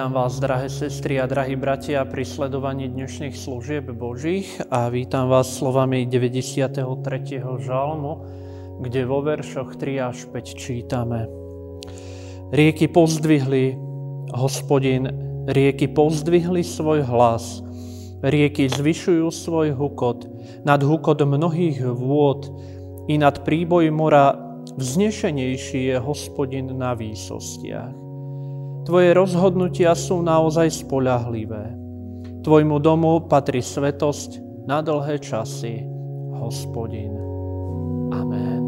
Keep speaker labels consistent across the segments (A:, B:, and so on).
A: Vítam vás, drahé sestry a drahí bratia, pri sledovaní dnešných služieb Božích a vítam vás slovami 93. žalmu, kde vo veršoch 3 až 5 čítame. Rieky pozdvihli, hospodin, rieky pozdvihli svoj hlas, rieky zvyšujú svoj hukot, nad hukot mnohých vôd i nad príboj mora vznešenejší je hospodin na výsostiach. Tvoje rozhodnutia sú naozaj spoľahlivé. Tvojmu domu patrí svetosť na dlhé časy, hospodin. Amen.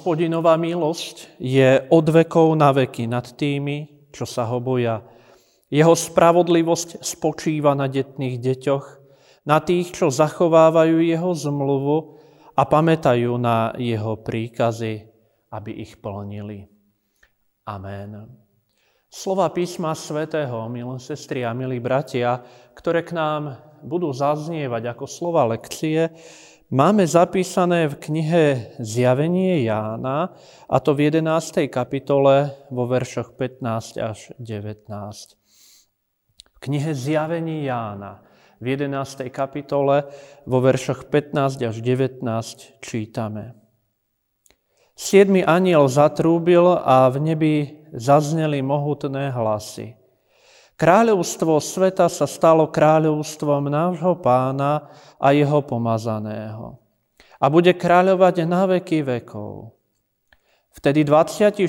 A: Hospodinová milosť je od vekov na veky nad tými, čo sa ho boja. Jeho spravodlivosť spočíva na detných deťoch, na tých, čo zachovávajú jeho zmluvu a pamätajú na jeho príkazy, aby ich plnili. Amen. Slova písma svätého, milé sestry a milí bratia, ktoré k nám budú zaznievať ako slova lekcie,
B: máme zapísané v knihe Zjavenie Jána, a to v 11. kapitole vo veršoch 15 až 19. V knihe Zjavení Jána v 11. kapitole vo veršoch 15 až 19 čítame. Siedmy aniel zatrúbil a v nebi zazneli mohutné hlasy. Kráľovstvo sveta sa stalo kráľovstvom nášho pána a jeho pomazaného. A bude kráľovať na veky vekov. Vtedy 24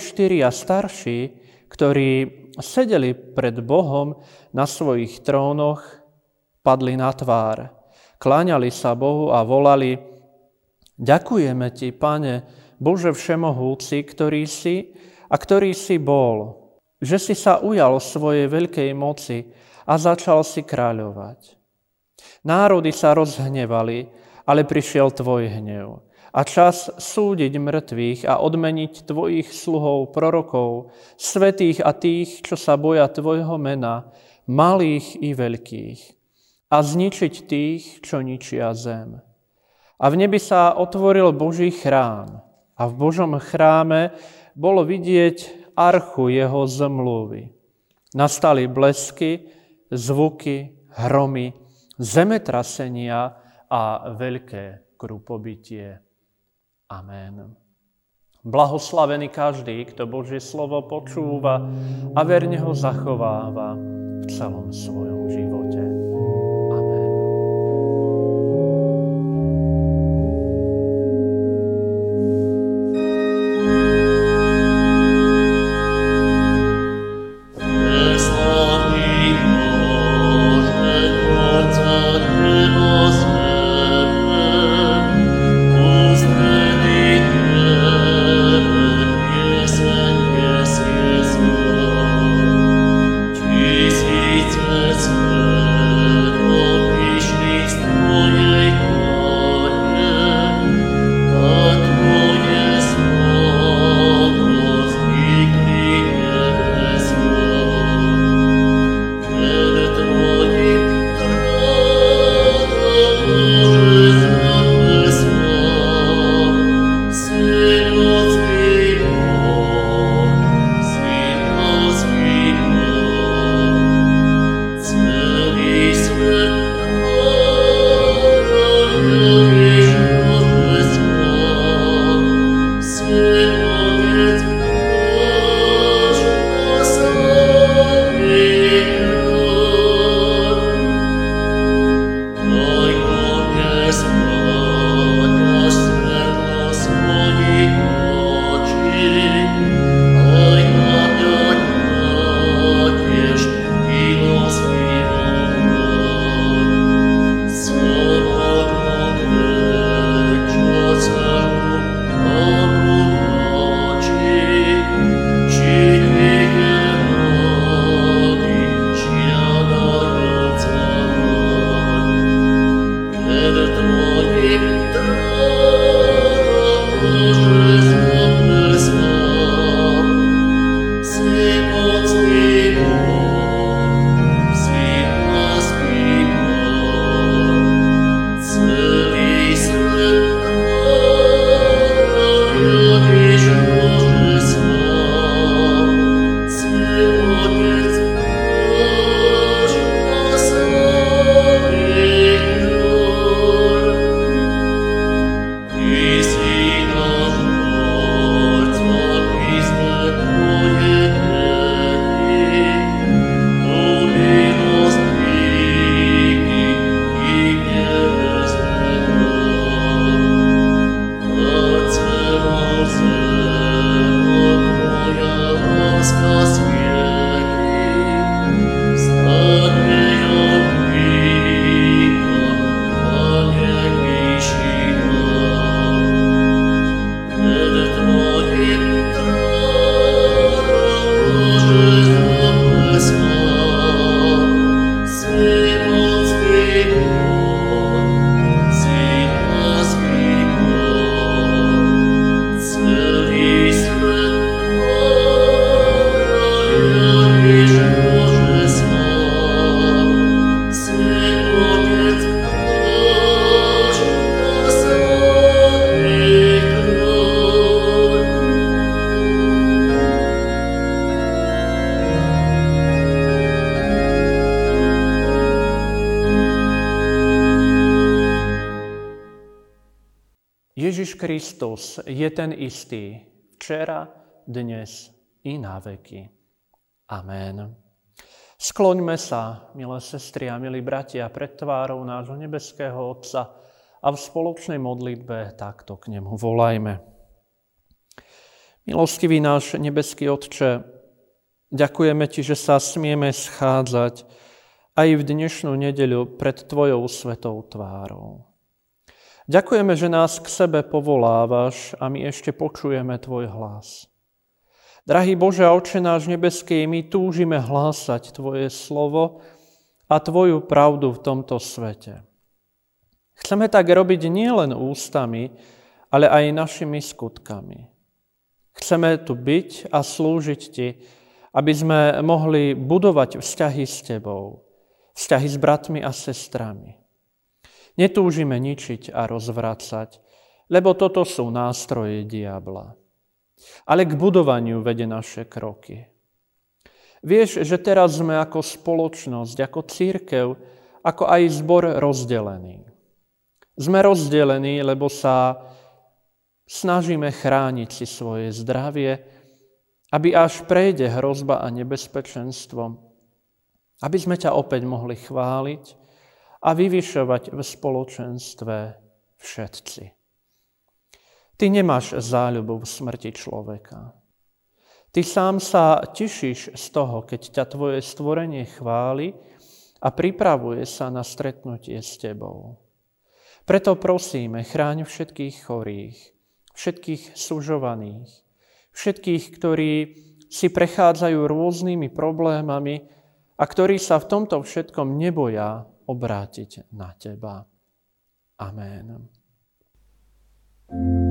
B: starší, ktorí sedeli pred Bohom na svojich trónoch, padli na tvár. Kláňali sa Bohu a volali, ďakujeme Ti, Pane, Bože Všemohúci, ktorý si a ktorý si bol, že si sa ujal svojej veľkej moci a začal si kráľovať. Národy sa rozhnevali, ale prišiel tvoj hnev. A čas súdiť mŕtvych a odmeniť tvojich sluhov, prorokov, svetých a tých, čo sa boja tvojho mena, malých i veľkých. A zničiť tých, čo ničia zem. A v nebi sa otvoril Boží chrám. A v Božom chráme bolo vidieť archu jeho zmluvy. Nastali blesky, zvuky, hromy, zemetrasenia a veľké krupobytie. Amen. Blahoslavený každý, kto Božie slovo počúva a verne ho zachováva v celom svojom živote. Kristus je ten istý včera, dnes i na veky. Amen. Skloňme sa, milé sestry a milí bratia, pred tvárou nášho nebeského Otca a v spoločnej modlitbe takto k nemu volajme. Milostivý náš nebeský Otče, ďakujeme Ti, že sa smieme schádzať aj v dnešnú nedeľu pred Tvojou svetou tvárou. Ďakujeme, že nás k sebe povolávaš a my ešte počujeme Tvoj hlas. Drahý Bože a Oče náš nebeský, my túžime hlásať Tvoje slovo a Tvoju pravdu v tomto svete. Chceme tak robiť nielen ústami, ale aj našimi skutkami. Chceme tu byť a slúžiť Ti, aby sme mohli budovať vzťahy s Tebou, vzťahy s bratmi a sestrami. Netúžime ničiť a rozvracať, lebo toto sú nástroje diabla. Ale k budovaniu vede naše kroky. Vieš, že teraz sme ako spoločnosť, ako církev, ako aj zbor rozdelení. Sme rozdelení, lebo sa snažíme chrániť si svoje zdravie, aby až prejde hrozba a nebezpečenstvo, aby sme ťa opäť mohli chváliť a vyvyšovať v spoločenstve všetci. Ty nemáš záľubu v smrti človeka. Ty sám sa tešíš z toho, keď ťa tvoje stvorenie chváli a pripravuje sa na stretnutie s tebou. Preto prosíme, chráň všetkých chorých, všetkých sužovaných, všetkých, ktorí si prechádzajú rôznymi problémami a ktorí sa v tomto všetkom neboja obrátiť na teba. Amen. Slova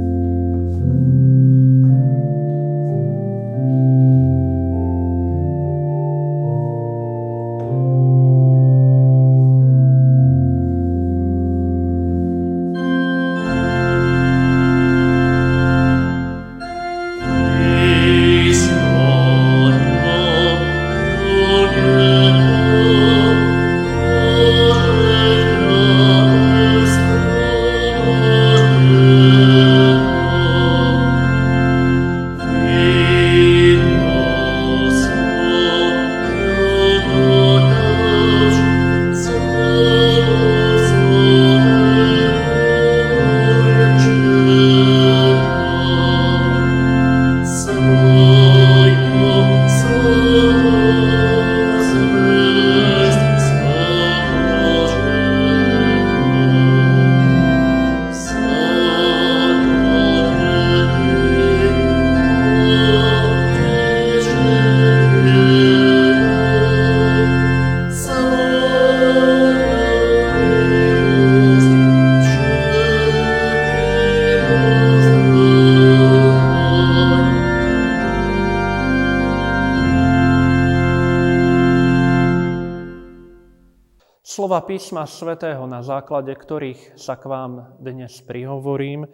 B: písma svätého, na základe ktorých sa k vám dnes prihovorím,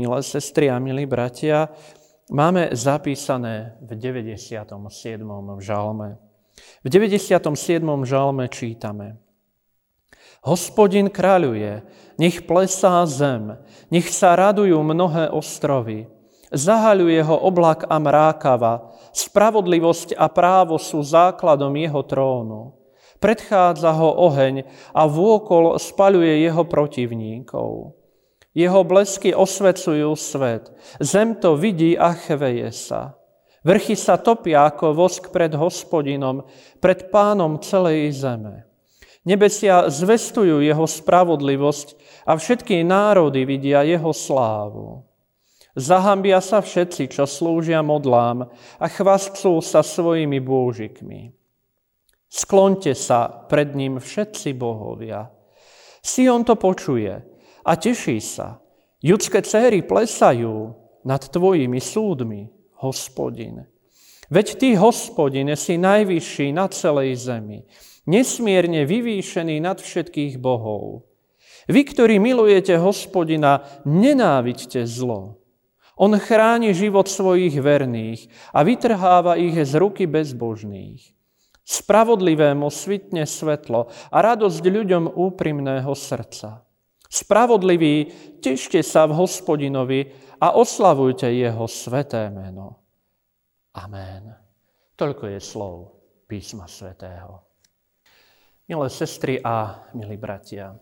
B: milé sestry a milí bratia, máme zapísané v 97. žalme. V 97. žalme čítame Hospodin kráľuje, nech plesá zem, nech sa radujú mnohé ostrovy, zahaľuje ho oblak a mrákava, spravodlivosť a právo sú základom jeho trónu. Predchádza ho oheň a vôkol spaľuje jeho protivníkov. Jeho blesky osvecujú svet. Zem to vidí a chveje sa. Vrchy sa topia ako vosk pred hospodinom, pred pánom celej zeme. Nebesia zvestujú jeho spravodlivosť a všetky národy vidia jeho slávu. Zahambia sa všetci, čo slúžia modlám a chvastcú sa svojimi bôžikmi. Sklonte sa pred ním všetci bohovia. Sion to počuje a teší sa. Judské céry plesajú nad tvojimi súdmi, hospodin. Veď ty, hospodin, si najvyšší na celej zemi, nesmierne vyvýšený nad všetkých bohov. Vy, ktorí milujete hospodina, nenávidte zlo. On chráni život svojich verných a vytrháva ich z ruky bezbožných. Spravodlivému svitne svetlo a radosť ľuďom úprimného srdca. Spravodliví, tešte sa v hospodinovi a oslavujte jeho sveté meno. Amen. Toľko je slov písma svätého. Milé sestry a milí bratia,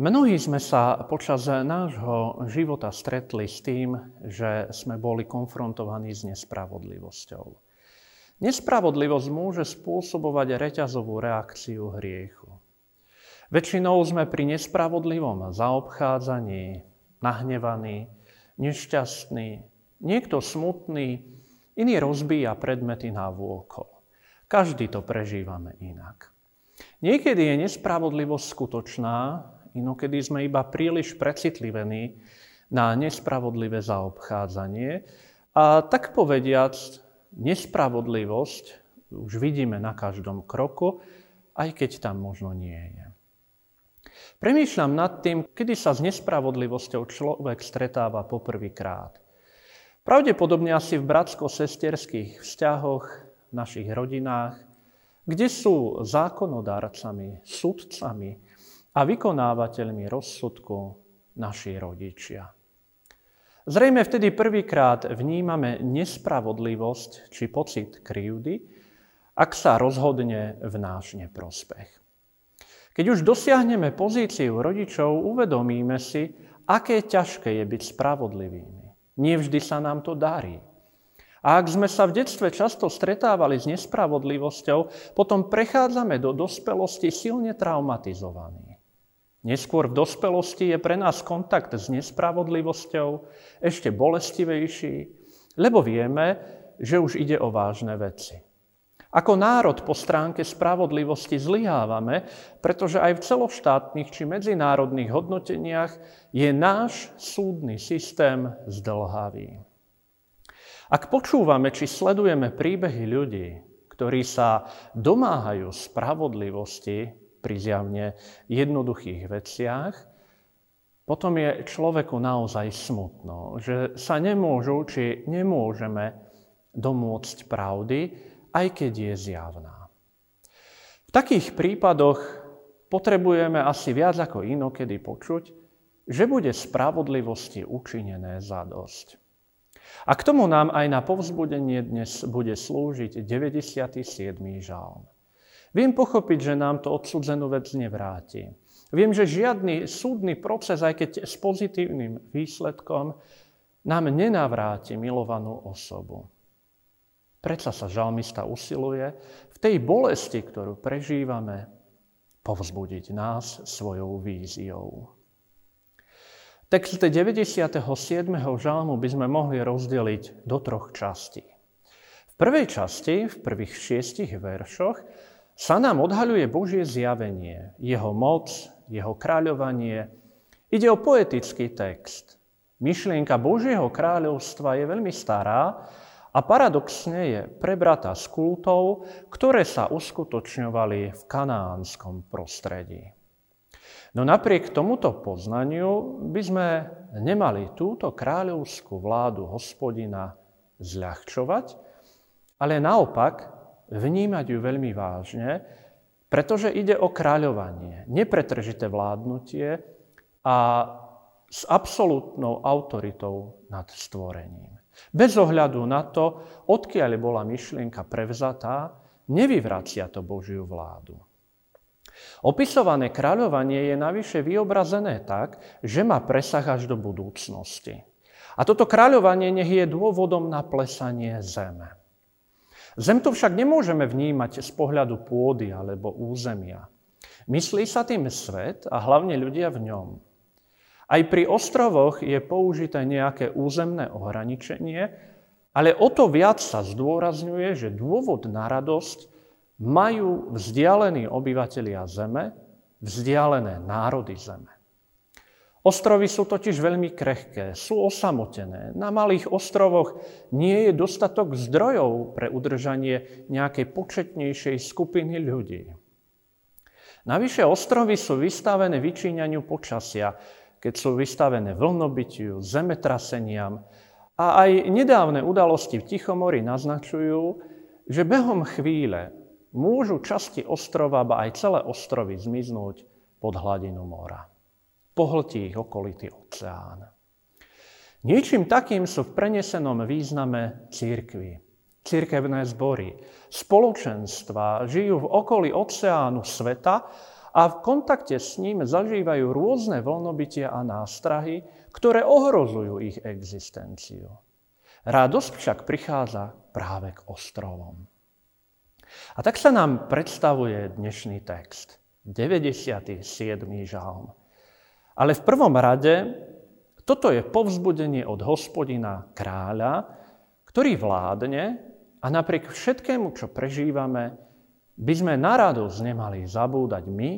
B: mnohí sme sa počas nášho života stretli s tým, že sme boli konfrontovaní s nespravodlivosťou. Nespravodlivosť môže spôsobovať reťazovú reakciu hriechu. Väčšinou sme pri nespravodlivom zaobchádzaní nahnevaní, nešťastní, niekto smutný, iný rozbíja predmety na vôkol. Každý to prežívame inak. Niekedy je nespravodlivosť skutočná, inokedy sme iba príliš precitlivení na nespravodlivé zaobchádzanie a tak povediac, nespravodlivosť už vidíme na každom kroku, aj keď tam možno nie je. Premýšľam nad tým, kedy sa s nespravodlivosťou človek stretáva poprvýkrát. Pravdepodobne asi v bratsko-sesterských vzťahoch, v našich rodinách, kde sú zákonodárcami, sudcami a vykonávateľmi rozsudku naši rodičia. Zrejme vtedy prvýkrát vnímame nespravodlivosť či pocit krivdy, ak sa rozhodne v náš neprospech. Keď už dosiahneme pozíciu rodičov, uvedomíme si, aké ťažké je byť spravodlivými. Nevždy sa nám to darí. A ak sme sa v detstve často stretávali s nespravodlivosťou, potom prechádzame do dospelosti silne traumatizovaní. Neskôr v dospelosti je pre nás kontakt s nespravodlivosťou ešte bolestivejší, lebo vieme, že už ide o vážne veci. Ako národ po stránke spravodlivosti zlyhávame, pretože aj v celoštátnych či medzinárodných hodnoteniach je náš súdny systém zdlhavý. Ak počúvame či sledujeme príbehy ľudí, ktorí sa domáhajú spravodlivosti pri zjavne jednoduchých veciach, potom je človeku naozaj smutno, že sa nemôžu či nemôžeme domôcť pravdy, aj keď je zjavná. V takých prípadoch potrebujeme asi viac ako inokedy počuť, že bude spravodlivosti učinené za dosť. A k tomu nám aj na povzbudenie dnes bude slúžiť 97. žalm. Viem pochopiť, že nám to odsudzenú vec nevráti. Viem, že žiadny súdny proces, aj keď s pozitívnym výsledkom, nám nenavráti milovanú osobu. Prečo sa žalmista usiluje v tej bolesti, ktorú prežívame, povzbudiť nás svojou víziou. Text 97. žalmu by sme mohli rozdeliť do troch častí. V prvej časti, v prvých šiestich veršoch, sa nám odhaľuje Božie zjavenie, jeho moc, jeho kráľovanie. Ide o poetický text. Myšlienka Božieho kráľovstva je veľmi stará a paradoxne je prebratá z kultov, ktoré sa uskutočňovali v kanánskom prostredí. No napriek tomuto poznaniu by sme nemali túto kráľovskú vládu hospodina zľahčovať, ale naopak vnímať ju veľmi vážne, pretože ide o kráľovanie, nepretržité vládnutie a s absolútnou autoritou nad stvorením. Bez ohľadu na to, odkiaľ bola myšlienka prevzatá, nevyvracia to Božiu vládu. Opisované kráľovanie je navyše vyobrazené tak, že má presah až do budúcnosti. A toto kráľovanie nech je dôvodom na plesanie zeme. Zem tu však nemôžeme vnímať z pohľadu pôdy alebo územia. Myslí sa tým svet a hlavne ľudia v ňom. Aj pri ostrovoch je použité nejaké územné ohraničenie, ale o to viac sa zdôrazňuje, že dôvod na radosť majú vzdialení obyvatelia Zeme, vzdialené národy Zeme. Ostrovy sú totiž veľmi krehké, sú osamotené. Na malých ostrovoch nie je dostatok zdrojov pre udržanie nejakej početnejšej skupiny ľudí. Navyše ostrovy sú vystavené vyčíňaniu počasia, keď sú vystavené vlnobytiu, zemetraseniam a aj nedávne udalosti v Tichomori naznačujú, že behom chvíle môžu časti ostrova, ba aj celé ostrovy zmiznúť pod hladinu mora. Pohltí ich okolitý oceán. Niečím takým sú v prenesenom význame církvy. Církevné zbory, spoločenstva žijú v okolí oceánu sveta a v kontakte s ním zažívajú rôzne vlnobytia a nástrahy, ktoré ohrozujú ich existenciu. Radosť však prichádza práve k ostrovom. A tak sa nám predstavuje dnešný text, 97. žalm. Ale v prvom rade toto je povzbudenie od hospodina kráľa, ktorý vládne a napriek všetkému, čo prežívame, by sme na radosť nemali zabúdať my,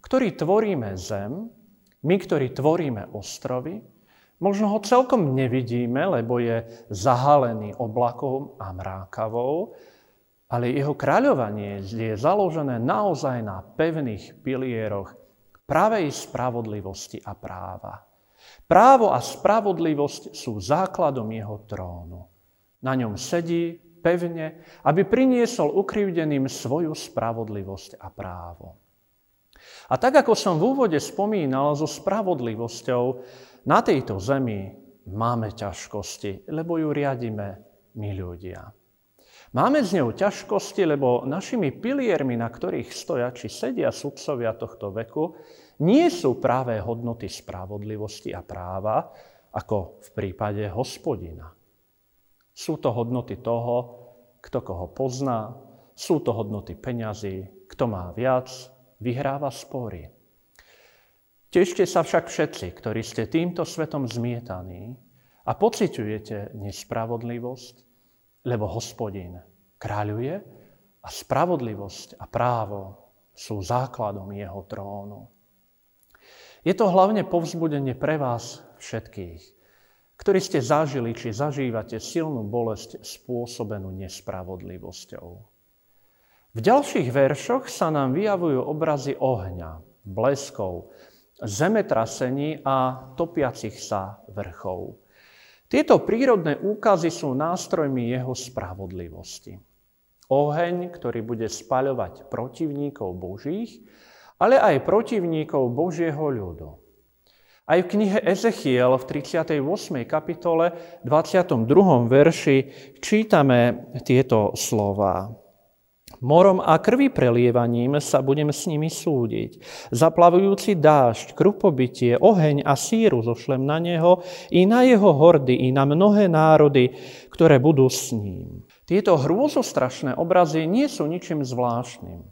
B: ktorí tvoríme zem, my, ktorí tvoríme ostrovy, možno ho celkom nevidíme, lebo je zahalený oblakom a mrákavou, ale jeho kráľovanie je založené naozaj na pevných pilieroch pravej spravodlivosti a práva. Právo a spravodlivosť sú základom jeho trónu. Na ňom sedí pevne, aby priniesol ukrivdeným svoju spravodlivosť a právo. A tak, ako som v úvode spomínal, so spravodlivosťou na tejto zemi máme ťažkosti, lebo ju riadime my ľudia. Máme z ňou ťažkosti, lebo našimi piliermi, na ktorých stoja či sedia sudcovia tohto veku, nie sú práve hodnoty spravodlivosti a práva, ako v prípade hospodina. Sú to hodnoty toho, kto koho pozná, sú to hodnoty peňazí, kto má viac, vyhráva spory. Tešte sa však všetci, ktorí ste týmto svetom zmietaní a pociťujete nespravodlivosť, lebo hospodin kráľuje a spravodlivosť a právo sú základom jeho trónu. Je to hlavne povzbudenie pre vás všetkých, ktorí ste zažili či zažívate silnú bolesť spôsobenú nespravodlivosťou. V ďalších veršoch sa nám vyjavujú obrazy ohňa, bleskov, zemetrasení a topiacich sa vrchov. Tieto prírodné úkazy sú nástrojmi jeho spravodlivosti. Oheň, ktorý bude spaľovať protivníkov Božích, ale aj protivníkov Božieho ľudu. Aj v knihe Ezechiel v 38. kapitole 22. verši čítame tieto slova. Morom a krvi prelievaním sa budem s nimi súdiť. Zaplavujúci dážď, krupobytie, oheň a síru zošlem na neho i na jeho hordy, i na mnohé národy, ktoré budú s ním. Tieto hrôzostrašné obrazy nie sú ničím zvláštnym.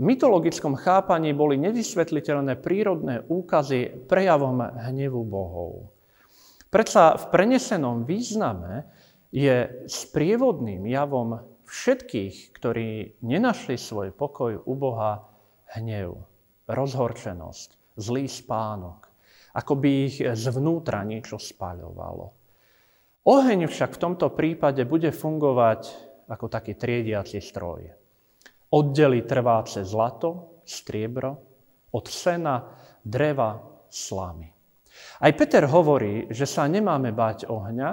B: V mytologickom chápaní boli nevysvetliteľné prírodné úkazy prejavom hnevu bohov. Predsa v prenesenom význame je sprievodným javom všetkých, ktorí nenašli svoj pokoj u Boha, hnev, rozhorčenosť, zlý spánok, ako by ich zvnútra niečo spaľovalo. Oheň však v tomto prípade bude fungovať ako taký triediaci stroj. Oddeli trváce zlato, striebro od sena, dreva, slamy. Aj Peter hovorí, že sa nemáme báť ohňa,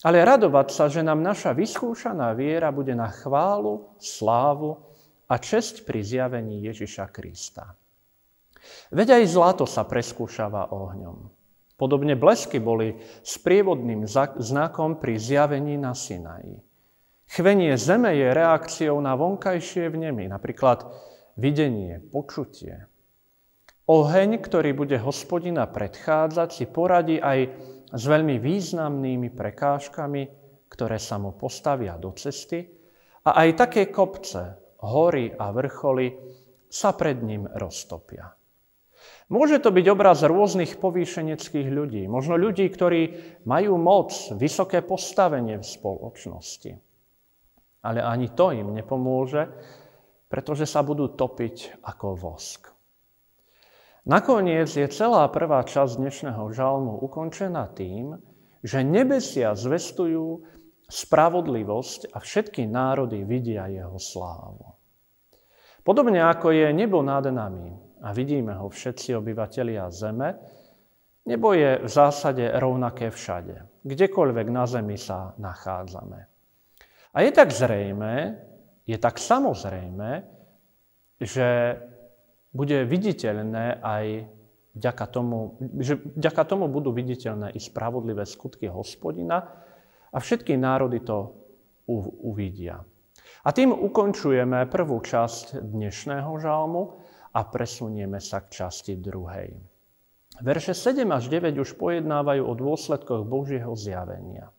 B: ale radovať sa, že nám naša vyskúšaná viera bude na chválu, slávu a česť pri zjavení Ježiša Krista. Veď aj zlato sa preskúšava ohňom. Podobne blesky boli sprievodným znakom pri zjavení na Sinaji. Chvenie zeme je reakciou na vonkajšie vnemy, napríklad videnie, počutie. Oheň, ktorý bude hospodina predchádzať, si poradí aj s veľmi významnými prekážkami, ktoré sa mu postavia do cesty a aj také kopce, hory a vrcholy sa pred ním roztopia. Môže to byť obraz rôznych povýšeneckých ľudí, možno ľudí, ktorí majú moc, vysoké postavenie v spoločnosti. Ale ani to im nepomôže, pretože sa budú topiť ako vosk. Nakoniec je celá prvá časť dnešného žalmu ukončená tým, že nebesia zvestujú spravodlivosť a všetky národy vidia jeho slávu. Podobne ako je nebo nad nami a vidíme ho všetci obyvatelia zeme, nebo je v zásade rovnaké všade, kdekoľvek na zemi sa nachádzame. A je tak zrejme, je tak samozrejme, že bude viditeľné aj vďaka tomu, že vďaka tomu budú viditeľné i spravodlivé skutky hospodina a všetky národy to uvidia. A tým ukončujeme prvú časť dnešného žalmu a presunieme sa k časti druhej. Verše 7 až 9 už pojednávajú o dôsledkoch Božieho zjavenia.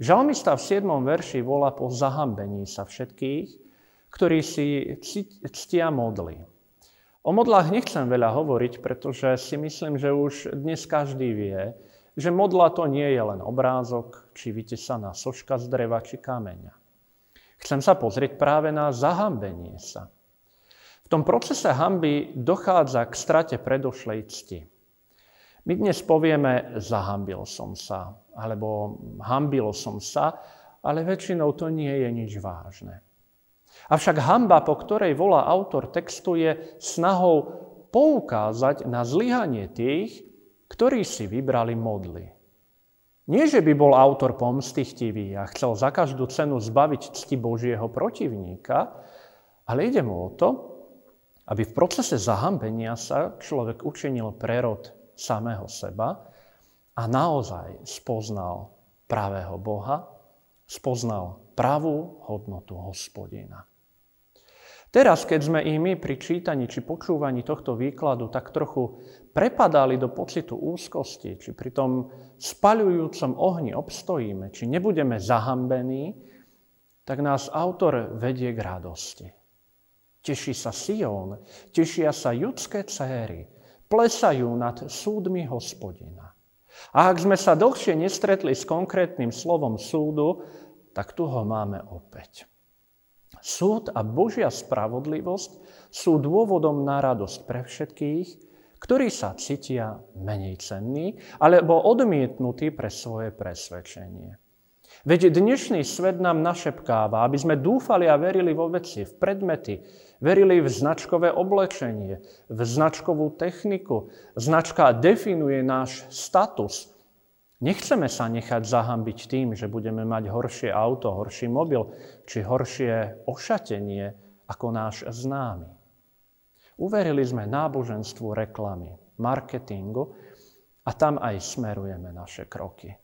B: Žalmista v 7. verši volá po zahambení sa všetkých, ktorí si ctia modly. O modlách nechcem veľa hovoriť, pretože si myslím, že už dnes každý vie, že modla to nie je len obrázok, či vytesaná soška z dreva, či kameňa. Chcem sa pozrieť práve na zahambenie sa. V tom procese hamby dochádza k strate predošlej cti. My dnes povieme, zahambil som sa, alebo hambil som sa, ale väčšinou to nie je nič vážne. Avšak hamba, po ktorej volá autor textu, je snahou poukázať na zlyhanie tých, ktorí si vybrali modly. Nie, že by bol autor pomsty chtivý a chcel za každú cenu zbaviť cti Božieho protivníka, ale ide mu o to, aby v procese zahambenia sa človek učinil prerod samého seba a naozaj spoznal pravého Boha, spoznal pravú hodnotu hospodina. Teraz, keď sme i my pri čítaní či počúvaní tohto výkladu tak trochu prepadali do pocitu úzkosti, či pri tom spaľujúcom ohni obstojíme, či nebudeme zahambení, tak nás autor vedie k radosti. Teší sa Sion, tešia sa judské céry, plesajú nad súdmi hospodina. A ak sme sa dlhšie nestretli s konkrétnym slovom súdu, tak tu ho máme opäť. Súd a Božia spravodlivosť sú dôvodom na radosť pre všetkých, ktorí sa cítia menej cenní alebo odmietnutí pre svoje presvedčenie. Veď dnešný svet nám našepkáva, aby sme dúfali a verili vo veci, v predmety, verili v značkové oblečenie, v značkovú techniku. Značka definuje náš status, Nechceme sa nechať zahambiť tým, že budeme mať horšie auto, horší mobil či horšie ošatenie ako náš známy. Uverili sme náboženstvu reklamy, marketingu a tam aj smerujeme naše kroky.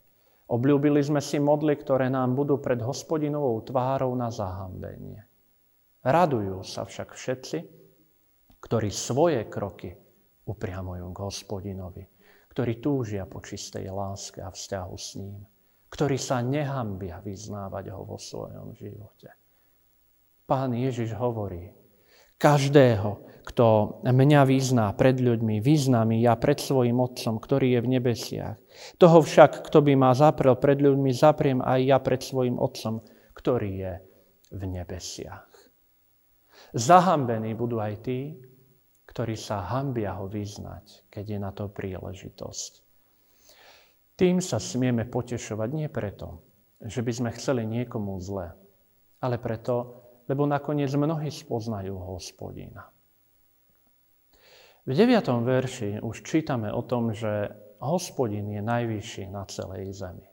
B: Obľúbili sme si modly, ktoré nám budú pred hospodinovou tvárou na zahambenie. Radujú sa však všetci, ktorí svoje kroky upriamujú k hospodinovi ktorí túžia po čistej láske a vzťahu s ním, ktorí sa nehambia vyznávať ho vo svojom živote. Pán Ježiš hovorí, každého, kto mňa vyzná pred ľuďmi, vyzná mi ja pred svojim Otcom, ktorý je v nebesiach. Toho však, kto by ma zaprel pred ľuďmi, zapriem aj ja pred svojim Otcom, ktorý je v nebesiach. Zahambení budú aj tí, ktorí sa hambia ho vyznať, keď je na to príležitosť. Tým sa smieme potešovať nie preto, že by sme chceli niekomu zle, ale preto, lebo nakoniec mnohí spoznajú hospodina. V 9. verši už čítame o tom, že hospodin je najvyšší na celej zemi.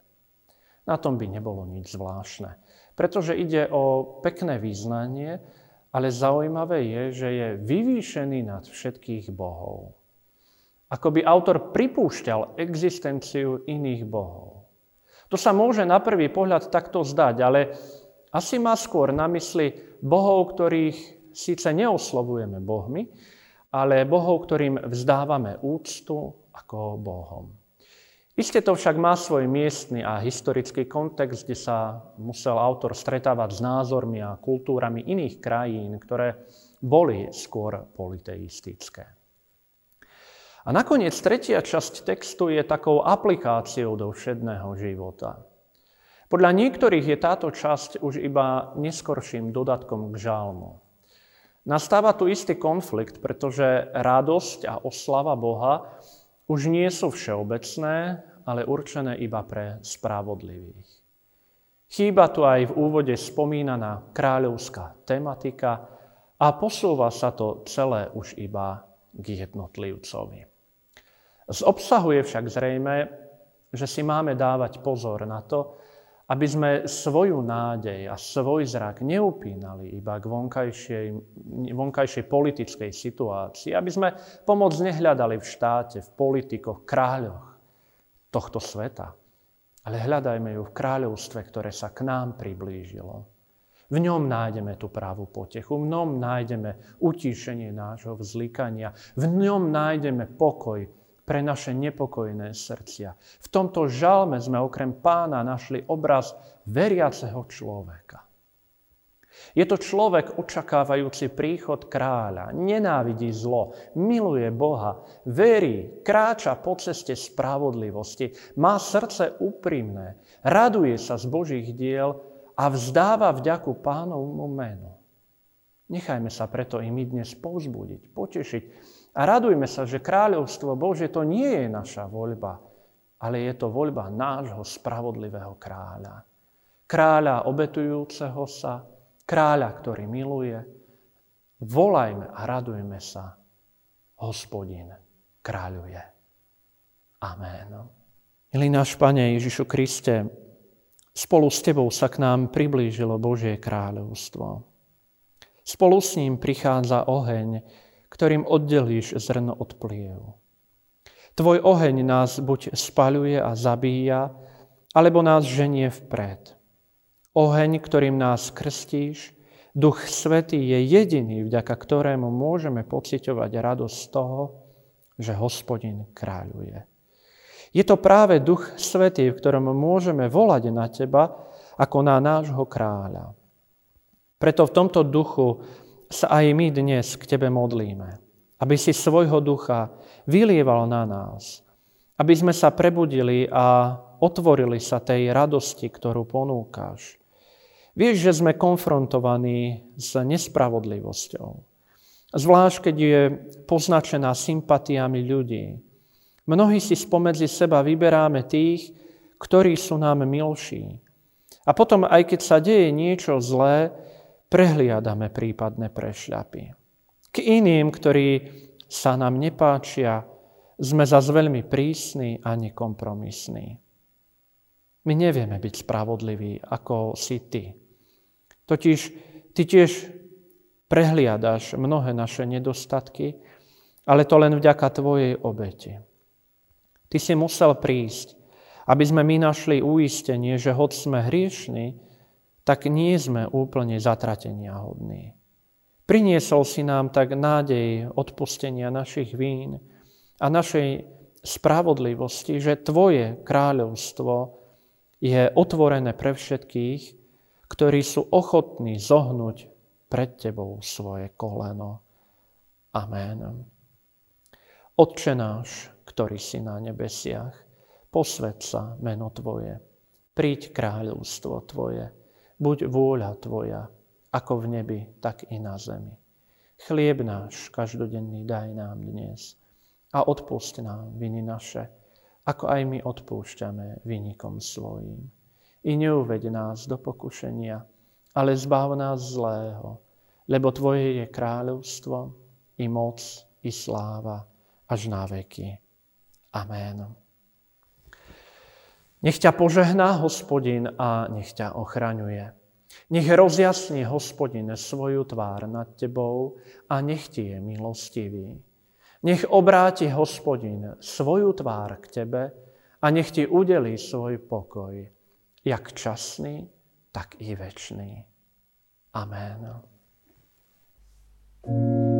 B: Na tom by nebolo nič zvláštne, pretože ide o pekné význanie, ale zaujímavé je, že je vyvýšený nad všetkých bohov. Ako by autor pripúšťal existenciu iných bohov. To sa môže na prvý pohľad takto zdať, ale asi má skôr na mysli bohov, ktorých síce neoslovujeme bohmi, ale bohov, ktorým vzdávame úctu ako bohom. Isté to však má svoj miestny a historický kontext, kde sa musel autor stretávať s názormi a kultúrami iných krajín, ktoré boli skôr politeistické. A nakoniec tretia časť textu je takou aplikáciou do všedného života. Podľa niektorých je táto časť už iba neskorším dodatkom k žalmu. Nastáva tu istý konflikt, pretože radosť a oslava Boha už nie sú všeobecné, ale určené iba pre spravodlivých. Chýba tu aj v úvode spomínaná kráľovská tematika a posúva sa to celé už iba k jednotlivcovi. Z obsahu je však zrejme, že si máme dávať pozor na to, aby sme svoju nádej a svoj zrak neupínali iba k vonkajšej, vonkajšej politickej situácii, aby sme pomoc nehľadali v štáte, v politikoch, kráľoch tohto sveta, ale hľadajme ju v kráľovstve, ktoré sa k nám priblížilo. V ňom nájdeme tú pravú potechu, v ňom nájdeme utíšenie nášho vzlikania, v ňom nájdeme pokoj, pre naše nepokojné srdcia. V tomto žalme sme okrem pána našli obraz veriaceho človeka. Je to človek očakávajúci príchod kráľa, nenávidí zlo, miluje Boha, verí, kráča po ceste spravodlivosti, má srdce úprimné, raduje sa z Božích diel a vzdáva vďaku pánovmu menu. Nechajme sa preto i my dnes povzbudiť, potešiť a radujme sa, že kráľovstvo Bože to nie je naša voľba, ale je to voľba nášho spravodlivého kráľa. Kráľa obetujúceho sa, kráľa, ktorý miluje. Volajme a radujme sa. Hospodin kráľuje. Amen. Milý náš Pane Ježišu Kriste, spolu s Tebou sa k nám priblížilo Božie kráľovstvo. Spolu s ním prichádza oheň, ktorým oddelíš zrno od pliev. Tvoj oheň nás buď spaľuje a zabíja, alebo nás ženie vpred. Oheň, ktorým nás krstíš, Duch Svetý je jediný, vďaka ktorému môžeme pociťovať radosť z toho, že Hospodin kráľuje. Je to práve Duch Svetý, v ktorom môžeme volať na Teba ako na nášho kráľa. Preto v tomto duchu sa aj my dnes k Tebe modlíme. Aby si svojho ducha vylieval na nás. Aby sme sa prebudili a otvorili sa tej radosti, ktorú ponúkaš. Vieš, že sme konfrontovaní s nespravodlivosťou. Zvlášť, keď je poznačená sympatiami ľudí. Mnohí si spomedzi seba vyberáme tých, ktorí sú nám milší. A potom, aj keď sa deje niečo zlé, prehliadame prípadné prešľapy. K iným, ktorí sa nám nepáčia, sme zase veľmi prísni a nekompromisní. My nevieme byť spravodliví, ako si ty. Totiž ty tiež prehliadaš mnohé naše nedostatky, ale to len vďaka tvojej obeti. Ty si musel prísť, aby sme my našli uistenie, že hoď sme hriešni, tak nie sme úplne zatratenia hodní. Priniesol si nám tak nádej odpustenia našich vín a našej spravodlivosti, že Tvoje kráľovstvo je otvorené pre všetkých, ktorí sú ochotní zohnúť pred Tebou svoje koleno. Amen. Otče náš, ktorý si na nebesiach, posved sa meno Tvoje, príď kráľovstvo Tvoje, buď vôľa Tvoja, ako v nebi, tak i na zemi. Chlieb náš každodenný daj nám dnes a odpust nám viny naše, ako aj my odpúšťame vynikom svojim. I neuveď nás do pokušenia, ale zbav nás zlého, lebo Tvoje je kráľovstvo, i moc, i sláva, až na veky. Amen. Nech ťa požehná hospodin a nech ťa ochraňuje. Nech rozjasní hospodin svoju tvár nad tebou a nech ti je milostivý. Nech obráti hospodin svoju tvár k tebe a nech ti udelí svoj pokoj, jak časný, tak i večný. Amen. thank you